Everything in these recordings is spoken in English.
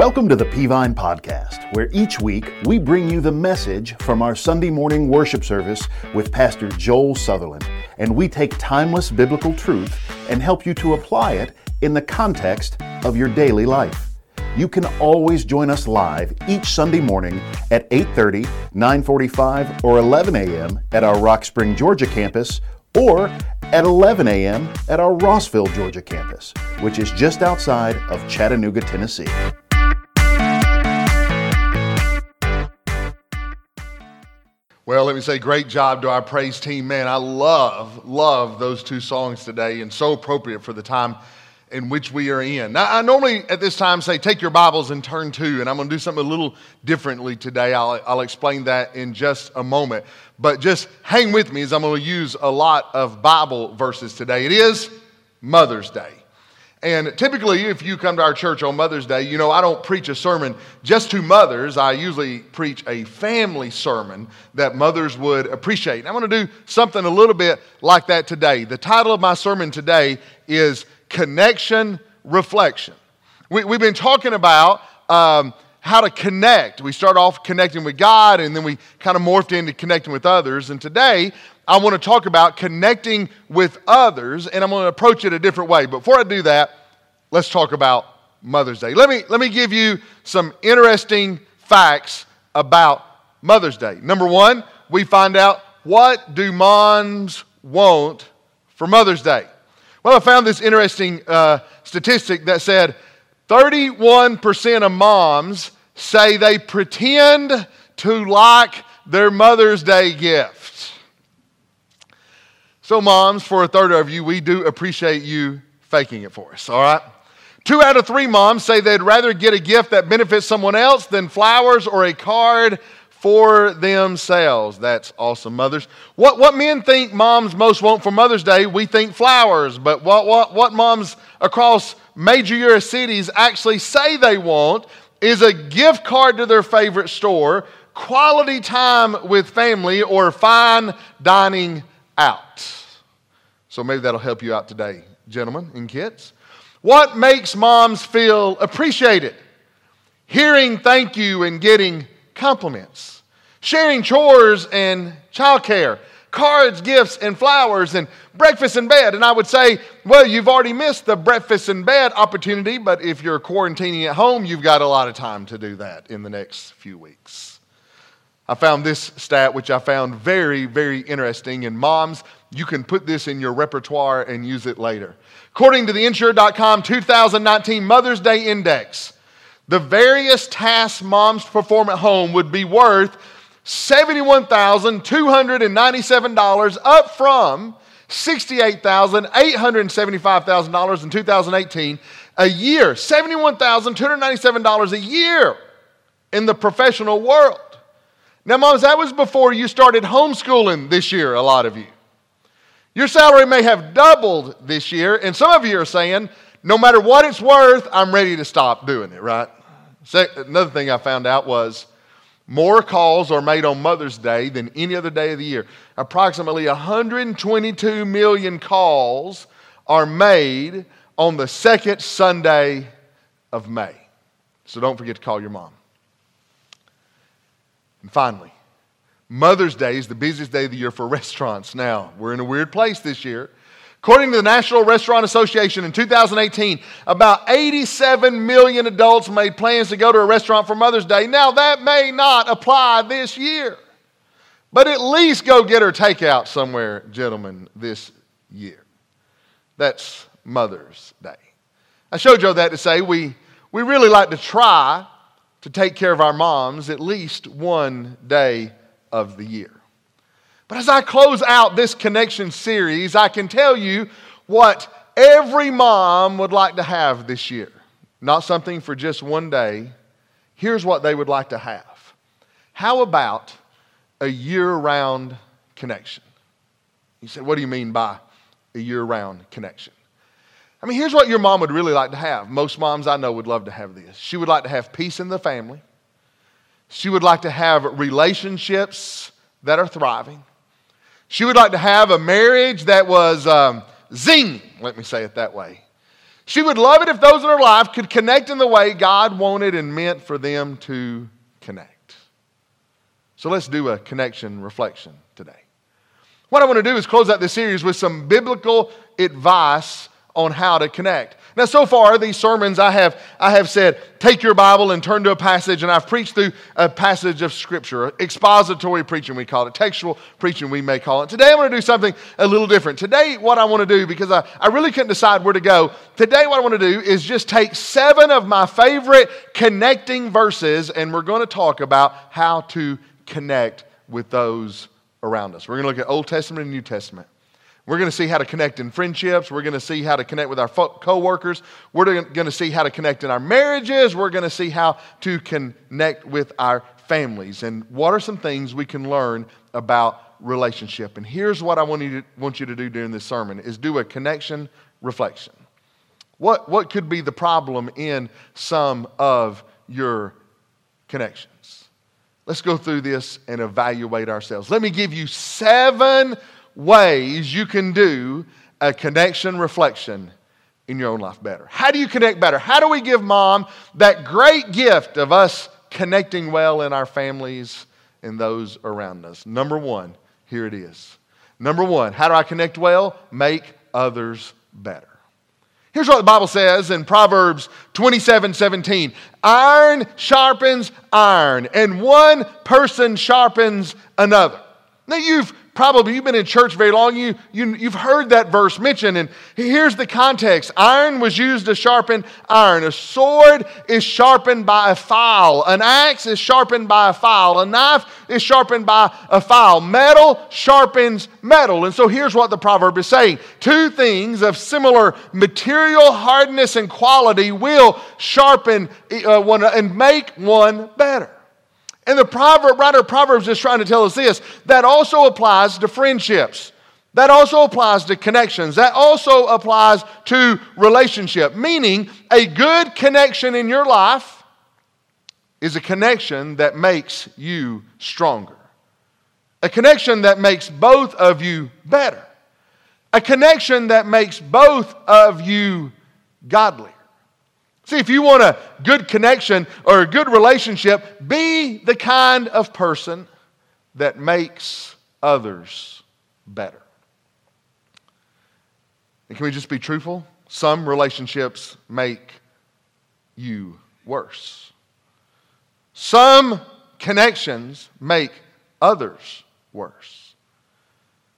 Welcome to the Peavine Podcast, where each week we bring you the message from our Sunday morning worship service with Pastor Joel Southerland, and we take timeless biblical truth and help you to apply it in the context of your daily life. You can always join us live each Sunday morning at 8:30, 9:45, or 11 a.m. at our Rock Spring, Georgia campus or at 11 a.m. at our Rossville, Georgia campus, which is just outside of Chattanooga, Tennessee. Well, let me say, great job to our praise team. Man, I love, love those two songs today and so appropriate for the time in which we are in. Now, I normally at this time say, take your Bibles and turn to, and I'm going to do something a little differently today. I'll, I'll explain that in just a moment. But just hang with me as I'm going to use a lot of Bible verses today. It is Mother's Day. And typically, if you come to our church on Mother's Day, you know, I don't preach a sermon just to mothers. I usually preach a family sermon that mothers would appreciate. And I'm going to do something a little bit like that today. The title of my sermon today is Connection Reflection. We, have been talking about um, how to connect. We start off connecting with God, and then we kind of morphed into connecting with others. And today, I want to talk about connecting with others, and I'm going to approach it a different way. Before I do that, let's talk about Mother's Day. Let me, let me give you some interesting facts about Mother's Day. Number one, we find out what do moms want for Mother's Day? Well, I found this interesting uh, statistic that said 31% of moms say they pretend to like their Mother's Day gift. So, moms, for a third of you, we do appreciate you faking it for us, all right? Two out of three moms say they'd rather get a gift that benefits someone else than flowers or a card for themselves. That's awesome, mothers. What, what men think moms most want for Mother's Day, we think flowers. But what, what, what moms across major U.S. cities actually say they want is a gift card to their favorite store, quality time with family, or fine dining out. So maybe that'll help you out today, gentlemen and kids. What makes moms feel appreciated? Hearing thank you and getting compliments, sharing chores and childcare, cards, gifts, and flowers, and breakfast in bed. And I would say, well, you've already missed the breakfast in bed opportunity, but if you're quarantining at home, you've got a lot of time to do that in the next few weeks. I found this stat, which I found very, very interesting. And moms, you can put this in your repertoire and use it later. According to the Insure.com 2019 Mother's Day Index, the various tasks moms perform at home would be worth $71,297 up from $68,875,000 in 2018 a year. $71,297 a year in the professional world. Now, moms, that was before you started homeschooling this year, a lot of you. Your salary may have doubled this year, and some of you are saying, no matter what it's worth, I'm ready to stop doing it, right? Another thing I found out was more calls are made on Mother's Day than any other day of the year. Approximately 122 million calls are made on the second Sunday of May. So don't forget to call your mom. And finally, Mother's Day is the busiest day of the year for restaurants. Now, we're in a weird place this year. According to the National Restaurant Association in 2018, about 87 million adults made plans to go to a restaurant for Mother's Day. Now, that may not apply this year, but at least go get her takeout somewhere, gentlemen, this year. That's Mother's Day. I showed you that to say we, we really like to try to take care of our moms at least one day of the year. But as I close out this connection series, I can tell you what every mom would like to have this year. Not something for just one day. Here's what they would like to have. How about a year round connection? You say, what do you mean by a year round connection? I mean, here's what your mom would really like to have. Most moms I know would love to have this. She would like to have peace in the family. She would like to have relationships that are thriving. She would like to have a marriage that was um, zing, let me say it that way. She would love it if those in her life could connect in the way God wanted and meant for them to connect. So let's do a connection reflection today. What I want to do is close out this series with some biblical advice on how to connect. Now, so far, these sermons I have, I have said, take your Bible and turn to a passage, and I've preached through a passage of Scripture. Expository preaching, we call it. Textual preaching, we may call it. Today, I'm going to do something a little different. Today, what I want to do, because I, I really couldn't decide where to go, today, what I want to do is just take seven of my favorite connecting verses, and we're going to talk about how to connect with those around us. We're going to look at Old Testament and New Testament. We're going to see how to connect in friendships. We're going to see how to connect with our coworkers. We're going to see how to connect in our marriages. We're going to see how to connect with our families. And what are some things we can learn about relationship? And here's what I want you to, want you to do during this sermon is do a connection reflection. What, what could be the problem in some of your connections? Let's go through this and evaluate ourselves. Let me give you seven ways you can do a connection reflection in your own life better. How do you connect better? How do we give mom that great gift of us connecting well in our families and those around us? Number one, here it is. Number one, how do I connect well? Make others better. Here's what the Bible says in Proverbs 27 17. Iron sharpens iron, and one person sharpens another. Now, you've probably you've been in church very long, you, you, you've heard that verse mentioned. And here's the context iron was used to sharpen iron. A sword is sharpened by a file, an axe is sharpened by a file, a knife is sharpened by a file. Metal sharpens metal. And so here's what the proverb is saying two things of similar material hardness and quality will sharpen uh, one and make one better. And the proverb, writer of Proverbs is trying to tell us this that also applies to friendships. That also applies to connections. That also applies to relationship. Meaning, a good connection in your life is a connection that makes you stronger. A connection that makes both of you better. A connection that makes both of you godly. See, if you want a good connection or a good relationship, be the kind of person that makes others better. And can we just be truthful? Some relationships make you worse. Some connections make others worse.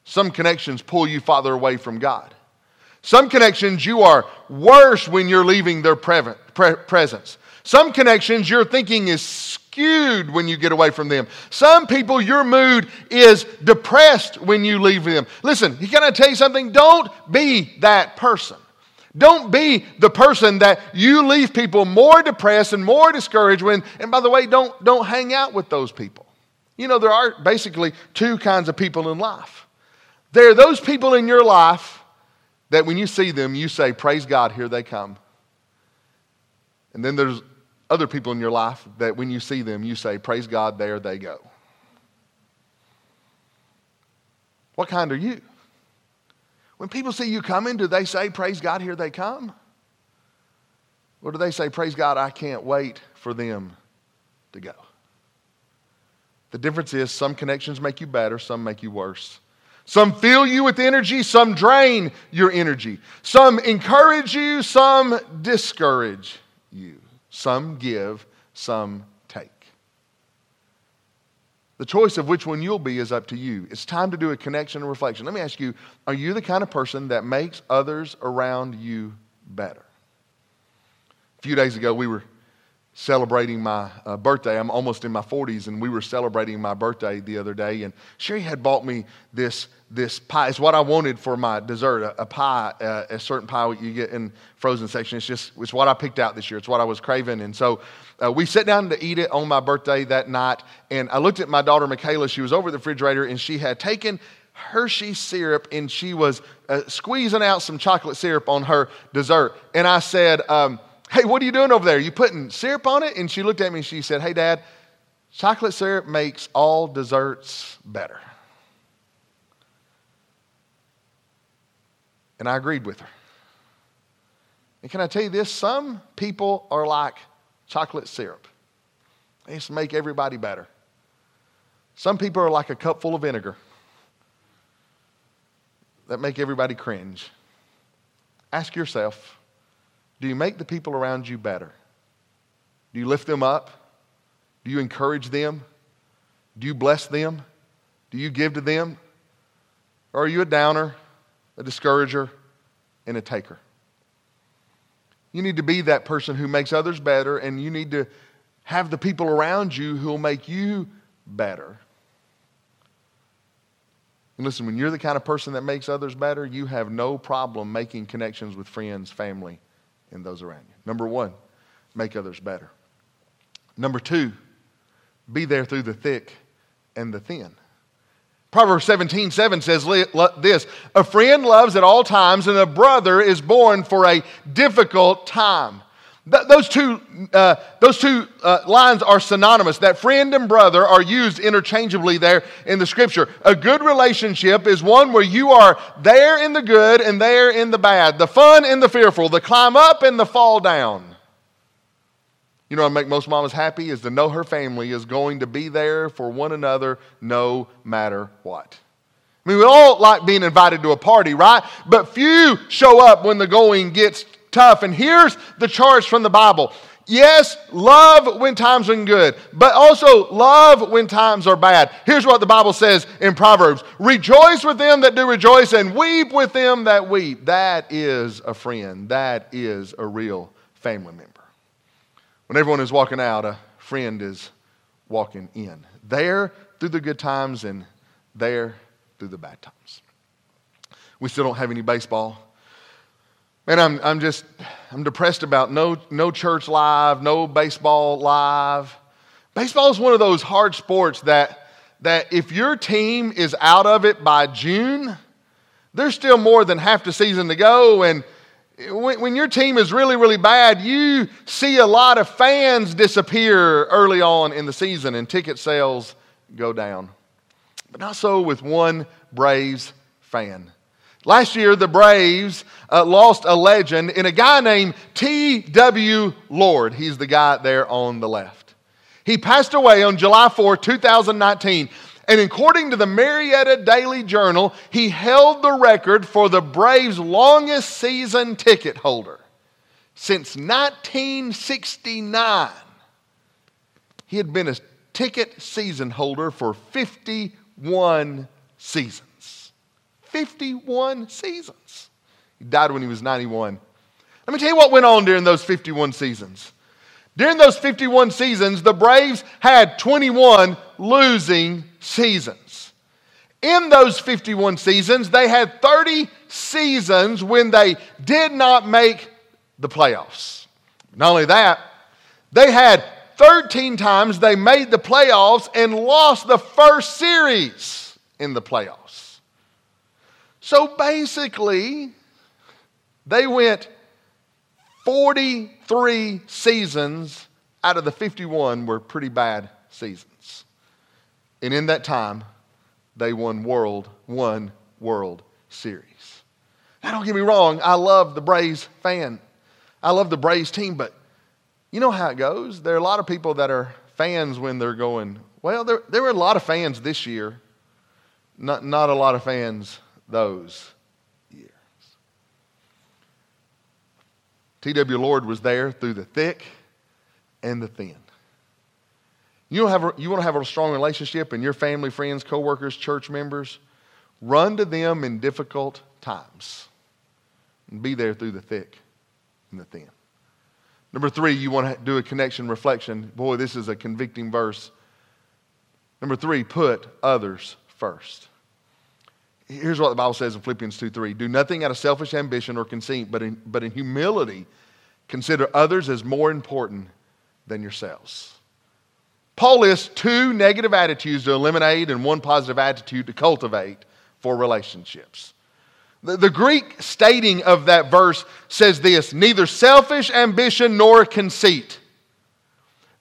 Some connections pull you farther away from God. Some connections you are worse when you're leaving their presence. Some connections your thinking is skewed when you get away from them. Some people, your mood is depressed when you leave them. Listen, can I tell you something? Don't be that person. Don't be the person that you leave people more depressed and more discouraged when, and by the way, don't, don't hang out with those people. You know, there are basically two kinds of people in life. There are those people in your life that when you see them, you say, Praise God, here they come. And then there's other people in your life that when you see them, you say, Praise God, there they go. What kind are you? When people see you coming, do they say, Praise God, here they come? Or do they say, Praise God, I can't wait for them to go? The difference is some connections make you better, some make you worse. Some fill you with energy, some drain your energy. Some encourage you, some discourage you. Some give, some take. The choice of which one you'll be is up to you. It's time to do a connection and reflection. Let me ask you are you the kind of person that makes others around you better? A few days ago, we were celebrating my uh, birthday. I'm almost in my 40s, and we were celebrating my birthday the other day. And Sherry had bought me this this pie. It's what I wanted for my dessert, a, a pie, uh, a certain pie you get in frozen section. It's just it's what I picked out this year. It's what I was craving, and so. Uh, we sat down to eat it on my birthday that night, and I looked at my daughter Michaela. She was over the refrigerator, and she had taken Hershey syrup and she was uh, squeezing out some chocolate syrup on her dessert. And I said, um, Hey, what are you doing over there? You putting syrup on it? And she looked at me and she said, Hey, Dad, chocolate syrup makes all desserts better. And I agreed with her. And can I tell you this? Some people are like chocolate syrup, they just make everybody better. Some people are like a cup full of vinegar that make everybody cringe. Ask yourself do you make the people around you better? Do you lift them up? Do you encourage them? Do you bless them? Do you give to them? Or are you a downer, a discourager, and a taker? You need to be that person who makes others better, and you need to have the people around you who will make you better. And listen, when you're the kind of person that makes others better, you have no problem making connections with friends, family, and those around you. Number one, make others better. Number two, be there through the thick and the thin. Proverbs 17, 7 says this A friend loves at all times, and a brother is born for a difficult time. Th- those two, uh, those two uh, lines are synonymous. That friend and brother are used interchangeably there in the scripture. A good relationship is one where you are there in the good and there in the bad, the fun and the fearful, the climb up and the fall down. You know what make most mamas happy is to know her family is going to be there for one another no matter what. I mean, we all like being invited to a party, right? But few show up when the going gets tough. And here's the charge from the Bible. Yes, love when times are good, but also love when times are bad. Here's what the Bible says in Proverbs Rejoice with them that do rejoice, and weep with them that weep. That is a friend. That is a real family member. When everyone is walking out, a friend is walking in. There through the good times, and there through the bad times. We still don't have any baseball. Man, I'm, I'm just, I'm depressed about no, no church live, no baseball live. Baseball is one of those hard sports that, that if your team is out of it by June, there's still more than half the season to go. And when, when your team is really, really bad, you see a lot of fans disappear early on in the season and ticket sales go down. But not so with one Braves fan. Last year, the Braves uh, lost a legend in a guy named T.W. Lord. He's the guy there on the left. He passed away on July 4, 2019. And according to the Marietta Daily Journal, he held the record for the Braves' longest season ticket holder. Since 1969, he had been a ticket season holder for 51 seasons. 51 seasons. He died when he was 91. Let me tell you what went on during those 51 seasons. During those 51 seasons, the Braves had 21 losing seasons. In those 51 seasons, they had 30 seasons when they did not make the playoffs. Not only that, they had 13 times they made the playoffs and lost the first series in the playoffs. So basically, they went 43 seasons out of the 51 were pretty bad seasons. And in that time, they won world, one World Series. Now, don't get me wrong, I love the Braves fan. I love the Braves team, but you know how it goes. There are a lot of people that are fans when they're going, well, there, there were a lot of fans this year, not, not a lot of fans those T.W. Lord was there through the thick and the thin. You, have a, you want to have a strong relationship in your family, friends, coworkers, church members? Run to them in difficult times and be there through the thick and the thin. Number three, you want to do a connection reflection. Boy, this is a convicting verse. Number three, put others first. Here's what the Bible says in Philippians 2 3 Do nothing out of selfish ambition or conceit, but in, but in humility, consider others as more important than yourselves. Paul lists two negative attitudes to eliminate and one positive attitude to cultivate for relationships. The, the Greek stating of that verse says this neither selfish ambition nor conceit.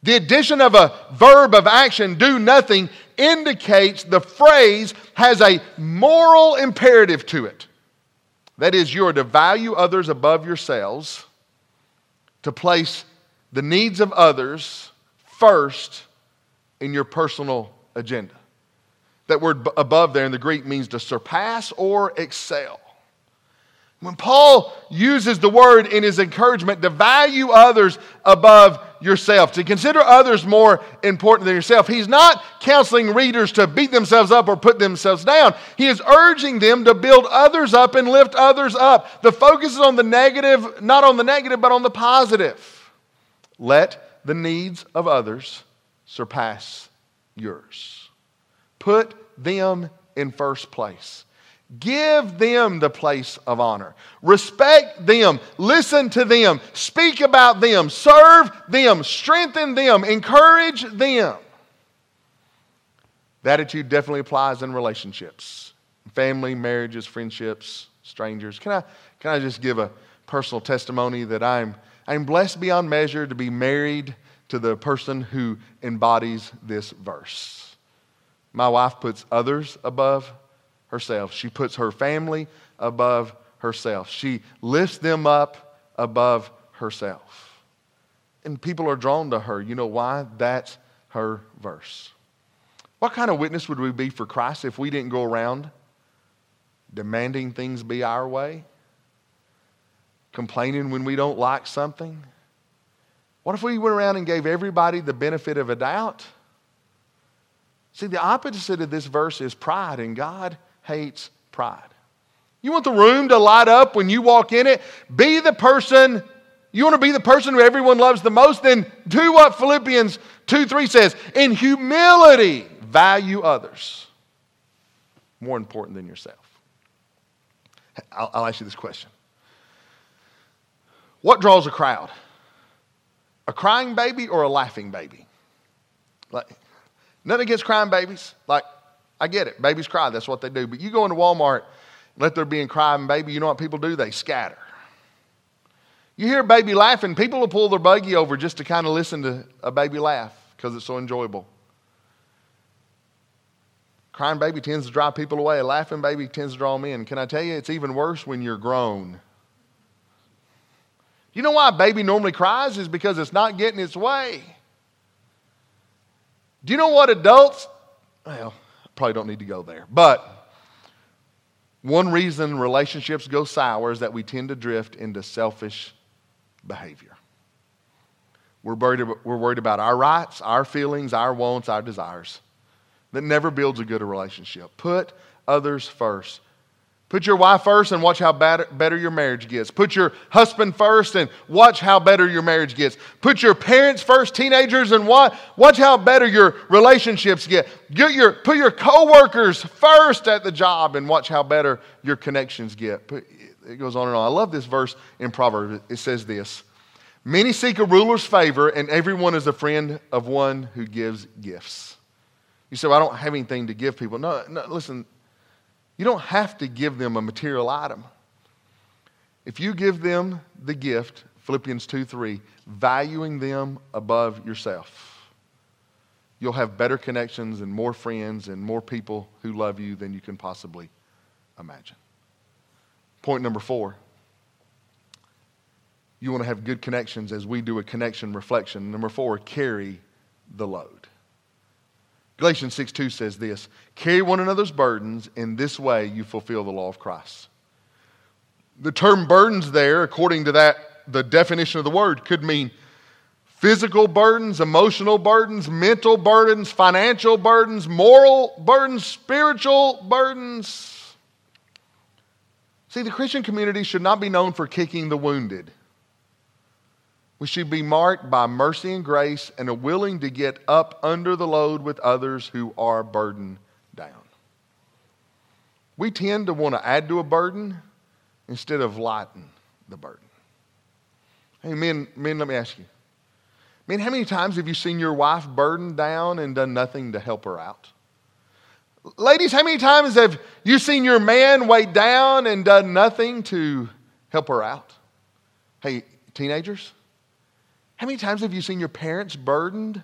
The addition of a verb of action, do nothing, indicates the phrase has a moral imperative to it. That is, you are to value others above yourselves to place the needs of others first in your personal agenda. That word above there in the Greek means to surpass or excel. When Paul uses the word in his encouragement to value others above yourself, to consider others more important than yourself, he's not counseling readers to beat themselves up or put themselves down. He is urging them to build others up and lift others up. The focus is on the negative, not on the negative, but on the positive. Let the needs of others surpass yours. Put them in first place. Give them the place of honor. Respect them. Listen to them. Speak about them. Serve them. Strengthen them. Encourage them. That attitude definitely applies in relationships family, marriages, friendships, strangers. Can I, can I just give a personal testimony that I'm, I'm blessed beyond measure to be married to the person who embodies this verse? My wife puts others above herself. She puts her family above herself. She lifts them up above herself. And people are drawn to her. You know why? That's her verse. What kind of witness would we be for Christ if we didn't go around demanding things be our way? Complaining when we don't like something? What if we went around and gave everybody the benefit of a doubt? See, the opposite of this verse is pride, and God hates pride. You want the room to light up when you walk in it? Be the person, you want to be the person who everyone loves the most? Then do what Philippians 2 3 says in humility, value others more important than yourself. I'll, I'll ask you this question What draws a crowd? A crying baby or a laughing baby? Like, nothing against crying babies. Like, I get it. Babies cry. That's what they do. But you go into Walmart, let there be a crying baby, you know what people do? They scatter. You hear a baby laughing, people will pull their buggy over just to kind of listen to a baby laugh because it's so enjoyable. Crying baby tends to drive people away. A laughing baby tends to draw them in. Can I tell you, it's even worse when you're grown. You know why a baby normally cries? Is because it's not getting its way. Do you know what adults, well, probably don't need to go there. But one reason relationships go sour is that we tend to drift into selfish behavior. We're worried, we're worried about our rights, our feelings, our wants, our desires. That never builds a good relationship. Put others first. Put your wife first and watch how bad, better your marriage gets. Put your husband first and watch how better your marriage gets. Put your parents first, teenagers, and watch, watch how better your relationships get. get your, put your coworkers first at the job and watch how better your connections get. Put, it goes on and on. I love this verse in Proverbs. It says this Many seek a ruler's favor, and everyone is a friend of one who gives gifts. You say, well, I don't have anything to give people. No, no listen, you don't have to give them a material item. If you give them the gift, Philippians 2 3, valuing them above yourself, you'll have better connections and more friends and more people who love you than you can possibly imagine. Point number four you want to have good connections as we do a connection reflection. Number four, carry the load. Galatians 6 2 says this Carry one another's burdens, in this way you fulfill the law of Christ. The term burdens there, according to that, the definition of the word, could mean physical burdens, emotional burdens, mental burdens, financial burdens, moral burdens, spiritual burdens. See, the Christian community should not be known for kicking the wounded. We should be marked by mercy and grace and a willing to get up under the load with others who are burdened down. We tend to want to add to a burden instead of lighten the burden. Hey, men, men, let me ask you. Men, how many times have you seen your wife burdened down and done nothing to help her out? Ladies, how many times have you seen your man weighed down and done nothing to help her out? Hey, teenagers, how many times have you seen your parents burdened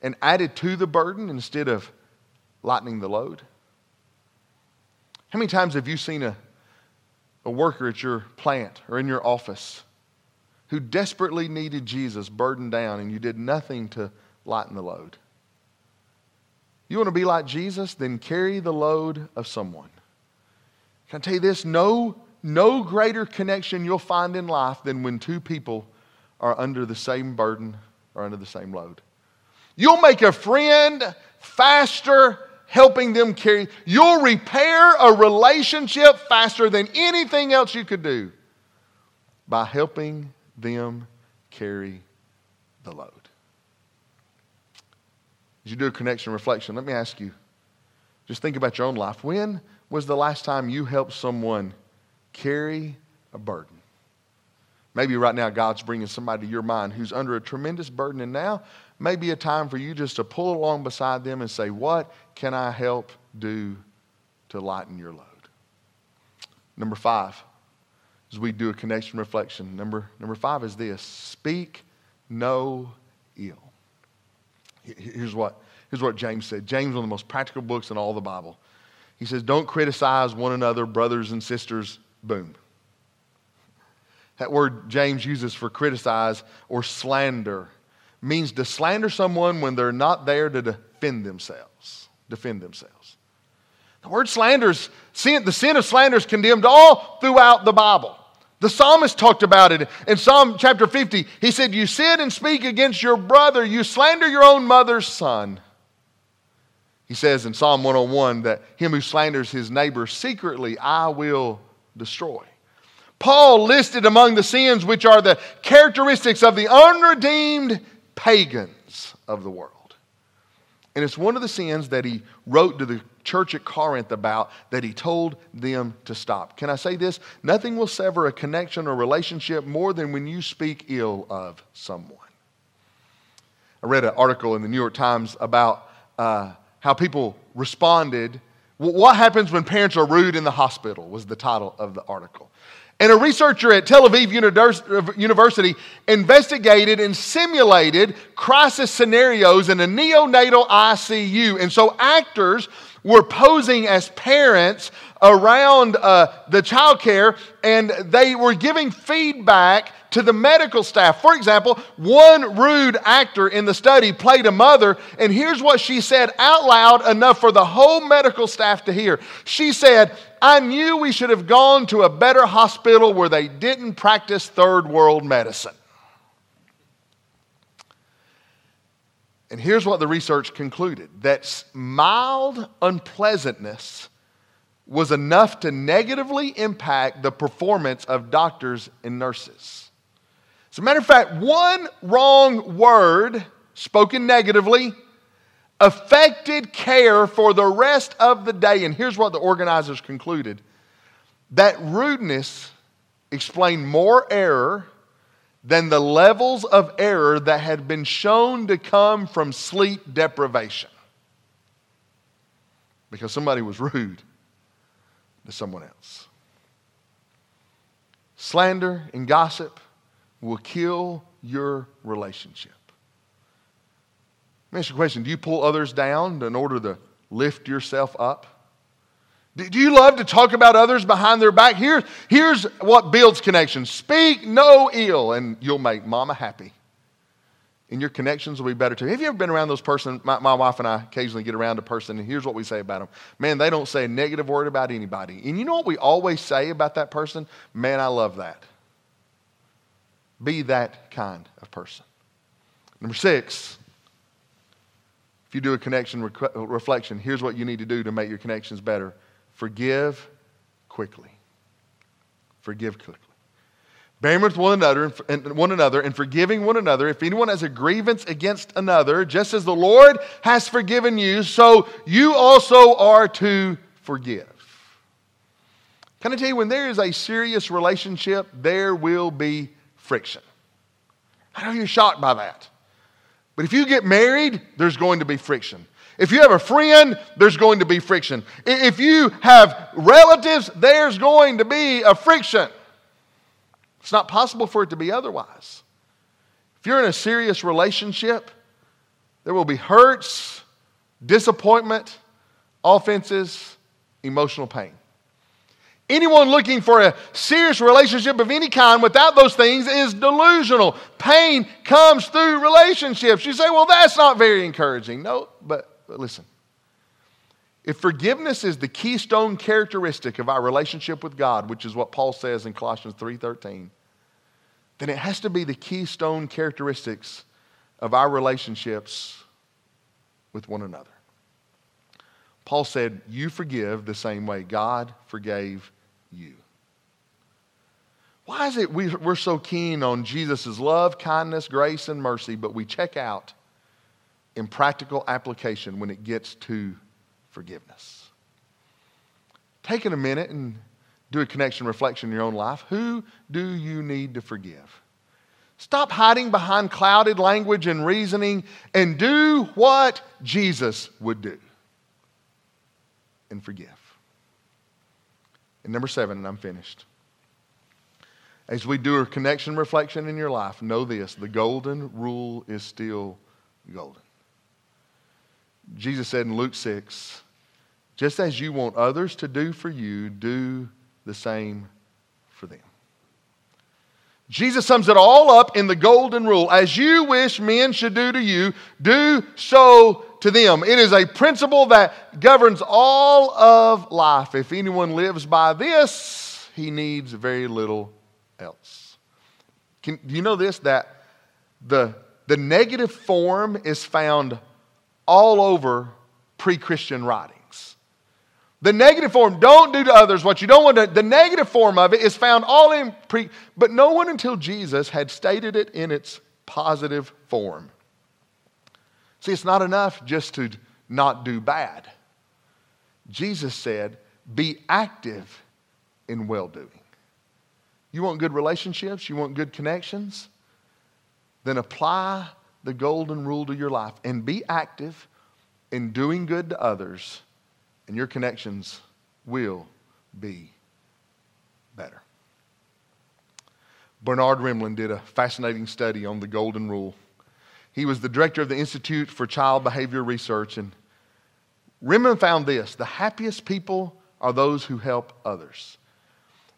and added to the burden instead of lightening the load? How many times have you seen a, a worker at your plant or in your office who desperately needed Jesus burdened down and you did nothing to lighten the load? You want to be like Jesus? Then carry the load of someone. Can I tell you this? No, no greater connection you'll find in life than when two people are under the same burden or under the same load. You'll make a friend faster helping them carry. You'll repair a relationship faster than anything else you could do by helping them carry the load. As you do a connection reflection, let me ask you just think about your own life. When was the last time you helped someone carry a burden? Maybe right now God's bringing somebody to your mind who's under a tremendous burden, and now may be a time for you just to pull along beside them and say, What can I help do to lighten your load? Number five, as we do a connection reflection, number, number five is this speak no ill. Here's what, here's what James said. James, one of the most practical books in all the Bible. He says, Don't criticize one another, brothers and sisters. Boom. That word James uses for criticize or slander means to slander someone when they're not there to defend themselves. Defend themselves. The word slanders, sin, the sin of slander is condemned all throughout the Bible. The psalmist talked about it in Psalm chapter 50. He said, You sit and speak against your brother, you slander your own mother's son. He says in Psalm 101 that him who slanders his neighbor secretly, I will destroy. Paul listed among the sins which are the characteristics of the unredeemed pagans of the world. And it's one of the sins that he wrote to the church at Corinth about that he told them to stop. Can I say this? Nothing will sever a connection or relationship more than when you speak ill of someone. I read an article in the New York Times about uh, how people responded. What happens when parents are rude in the hospital was the title of the article. And a researcher at Tel Aviv University investigated and simulated crisis scenarios in a neonatal ICU. And so actors were posing as parents around uh, the child care and they were giving feedback to the medical staff. For example, one rude actor in the study played a mother, and here's what she said out loud enough for the whole medical staff to hear. She said, I knew we should have gone to a better hospital where they didn't practice third world medicine. And here's what the research concluded that mild unpleasantness was enough to negatively impact the performance of doctors and nurses. As a matter of fact, one wrong word spoken negatively affected care for the rest of the day. And here's what the organizers concluded that rudeness explained more error than the levels of error that had been shown to come from sleep deprivation. Because somebody was rude to someone else. Slander and gossip will kill your relationship. Let me ask you a question Do you pull others down in order to lift yourself up? Do you love to talk about others behind their back? Here, here's what builds connections speak no ill, and you'll make mama happy. And your connections will be better too. Have you ever been around those person? My, my wife and I occasionally get around a person, and here's what we say about them. Man, they don't say a negative word about anybody. And you know what we always say about that person? Man, I love that. Be that kind of person. Number six, if you do a connection reflection, here's what you need to do to make your connections better forgive quickly. Forgive quickly. Bearing with one another and one another and forgiving one another. If anyone has a grievance against another, just as the Lord has forgiven you, so you also are to forgive. Can I tell you, when there is a serious relationship, there will be friction. I know you're shocked by that. But if you get married, there's going to be friction. If you have a friend, there's going to be friction. If you have relatives, there's going to be a friction. It's not possible for it to be otherwise. If you're in a serious relationship, there will be hurts, disappointment, offenses, emotional pain. Anyone looking for a serious relationship of any kind without those things is delusional. Pain comes through relationships. You say, well, that's not very encouraging. No, but, but listen. If forgiveness is the keystone characteristic of our relationship with God, which is what Paul says in Colossians 3:13, then it has to be the keystone characteristics of our relationships with one another. Paul said, You forgive the same way God forgave you. Why is it we, are so keen on Jesus' love, kindness, grace, and mercy, but we check out in practical application when it gets to forgiveness? Taking a minute and do a connection reflection in your own life. Who do you need to forgive? Stop hiding behind clouded language and reasoning and do what Jesus would do and forgive. And number seven, and I'm finished. As we do a connection reflection in your life, know this the golden rule is still golden. Jesus said in Luke 6, just as you want others to do for you, do the same for them. Jesus sums it all up in the golden rule. As you wish men should do to you, do so to them. It is a principle that governs all of life. If anyone lives by this, he needs very little else. Can, do you know this? That the, the negative form is found all over pre Christian writings. The negative form, don't do to others what you don't want to. The negative form of it is found all in pre, but no one until Jesus had stated it in its positive form. See, it's not enough just to not do bad. Jesus said, be active in well doing. You want good relationships? You want good connections? Then apply the golden rule to your life and be active in doing good to others, and your connections will be better. Bernard Rimland did a fascinating study on the golden rule. He was the director of the Institute for Child Behavior Research. And Rimland found this the happiest people are those who help others.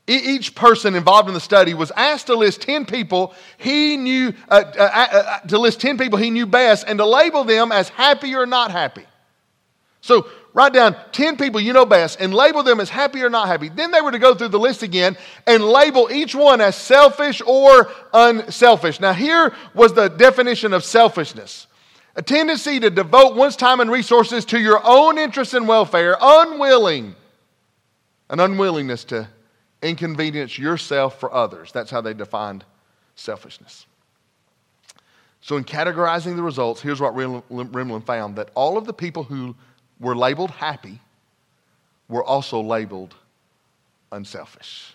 Each person involved in the study was asked to list 10 people he knew, uh, uh, uh, uh, to list 10 people he knew best and to label them as happy or not happy. So Write down 10 people you know best and label them as happy or not happy. Then they were to go through the list again and label each one as selfish or unselfish. Now, here was the definition of selfishness a tendency to devote one's time and resources to your own interests and welfare, unwilling, an unwillingness to inconvenience yourself for others. That's how they defined selfishness. So, in categorizing the results, here's what Rimland found that all of the people who were labeled happy were also labeled unselfish.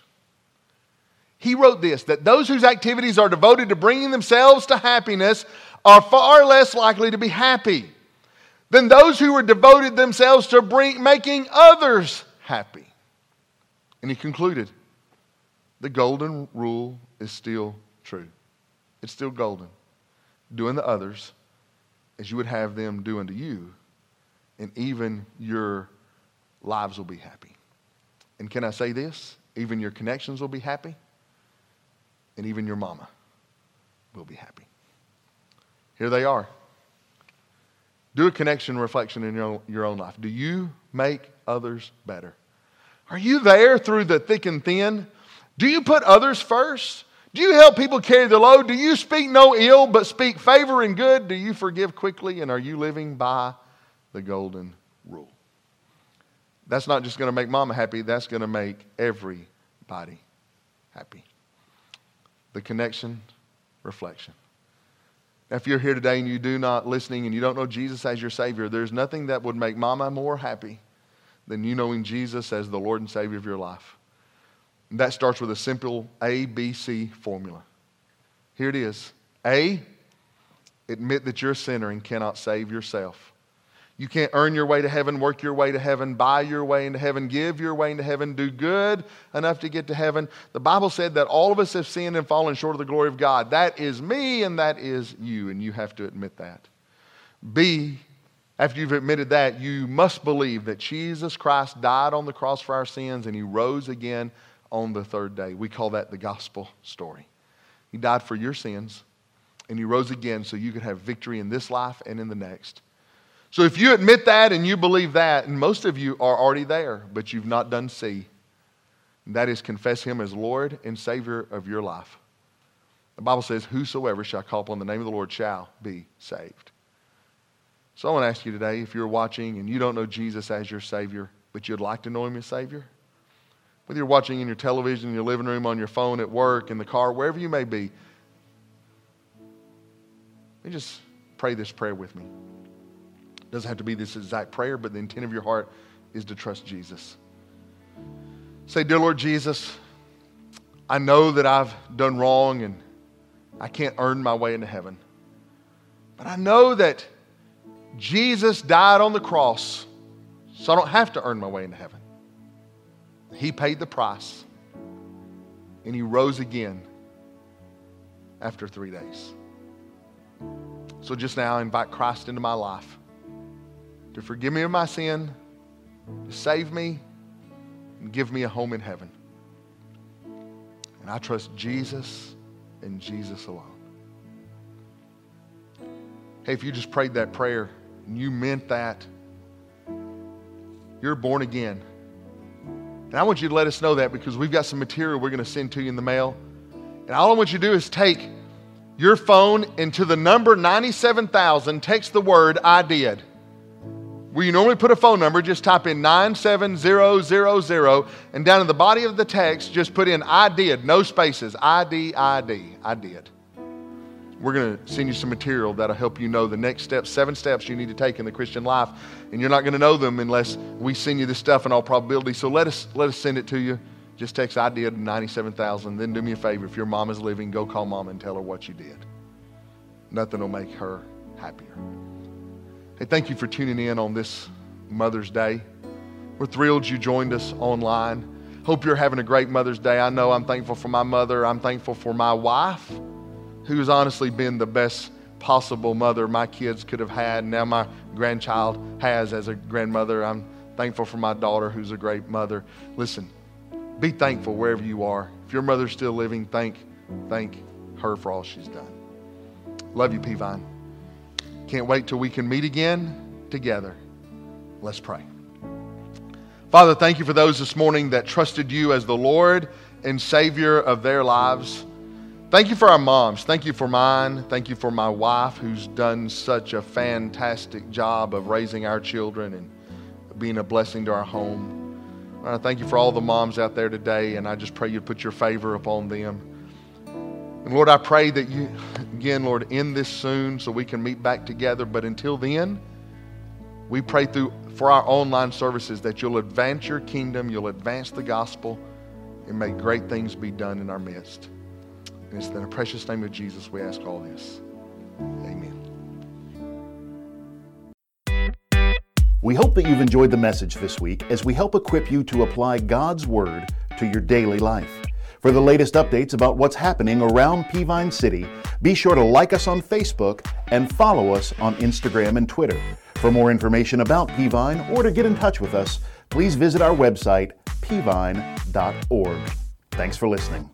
He wrote this that those whose activities are devoted to bringing themselves to happiness are far less likely to be happy than those who are devoted themselves to bring, making others happy. And he concluded the golden rule is still true. It's still golden. Doing to others as you would have them do unto you and even your lives will be happy. And can I say this? Even your connections will be happy, and even your mama will be happy. Here they are. Do a connection reflection in your your own life. Do you make others better? Are you there through the thick and thin? Do you put others first? Do you help people carry the load? Do you speak no ill but speak favor and good? Do you forgive quickly? And are you living by the golden rule. That's not just going to make mama happy, that's going to make everybody happy. The connection, reflection. Now, if you're here today and you do not listening and you don't know Jesus as your Savior, there's nothing that would make mama more happy than you knowing Jesus as the Lord and Savior of your life. And that starts with a simple A, B, C formula. Here it is A, admit that you're a sinner and cannot save yourself. You can't earn your way to heaven, work your way to heaven, buy your way into heaven, give your way into heaven, do good enough to get to heaven. The Bible said that all of us have sinned and fallen short of the glory of God. That is me and that is you, and you have to admit that. B, after you've admitted that, you must believe that Jesus Christ died on the cross for our sins and he rose again on the third day. We call that the gospel story. He died for your sins and he rose again so you could have victory in this life and in the next. So if you admit that and you believe that, and most of you are already there, but you've not done C, that is confess him as Lord and Savior of your life. The Bible says, Whosoever shall call upon the name of the Lord shall be saved. So I want to ask you today if you're watching and you don't know Jesus as your Savior, but you'd like to know Him as Savior, whether you're watching in your television, in your living room, on your phone, at work, in the car, wherever you may be, let me just pray this prayer with me. It doesn't have to be this exact prayer, but the intent of your heart is to trust Jesus. Say, Dear Lord Jesus, I know that I've done wrong and I can't earn my way into heaven. But I know that Jesus died on the cross so I don't have to earn my way into heaven. He paid the price and he rose again after three days. So just now, I invite Christ into my life to forgive me of my sin, to save me, and give me a home in heaven. And I trust Jesus and Jesus alone. Hey, if you just prayed that prayer, and you meant that, you're born again. And I want you to let us know that because we've got some material we're going to send to you in the mail. And all I want you to do is take your phone into the number 97,000, text the word I did. Where you normally put a phone number, just type in 97000, and down in the body of the text, just put in I did, no spaces, I D, I D, I did we're going to send you some material that'll help you know the next steps, seven steps you need to take in the Christian life. And you're not going to know them unless we send you this stuff in all probability. So let us, let us send it to you. Just text I did 97,000. Then do me a favor. If your mom is living, go call mom and tell her what you did. Nothing will make her happier. Hey, thank you for tuning in on this Mother's Day. We're thrilled you joined us online. Hope you're having a great Mother's Day. I know I'm thankful for my mother. I'm thankful for my wife who's honestly been the best possible mother my kids could have had. Now my grandchild has as a grandmother. I'm thankful for my daughter who's a great mother. Listen, be thankful wherever you are. If your mother's still living, thank, thank her for all she's done. Love you, Peavine. Can't wait till we can meet again together. Let's pray. Father, thank you for those this morning that trusted you as the Lord and Savior of their lives. Thank you for our moms. Thank you for mine. Thank you for my wife who's done such a fantastic job of raising our children and being a blessing to our home. I thank you for all the moms out there today, and I just pray you put your favor upon them. And Lord, I pray that you, again, Lord, end this soon so we can meet back together. But until then, we pray through for our online services that you'll advance your kingdom, you'll advance the gospel, and may great things be done in our midst. And it's in the precious name of Jesus we ask all this. Amen. We hope that you've enjoyed the message this week as we help equip you to apply God's Word to your daily life. For the latest updates about what's happening around Peavine City, be sure to like us on Facebook and follow us on Instagram and Twitter. For more information about Peavine or to get in touch with us, please visit our website, peavine.org. Thanks for listening.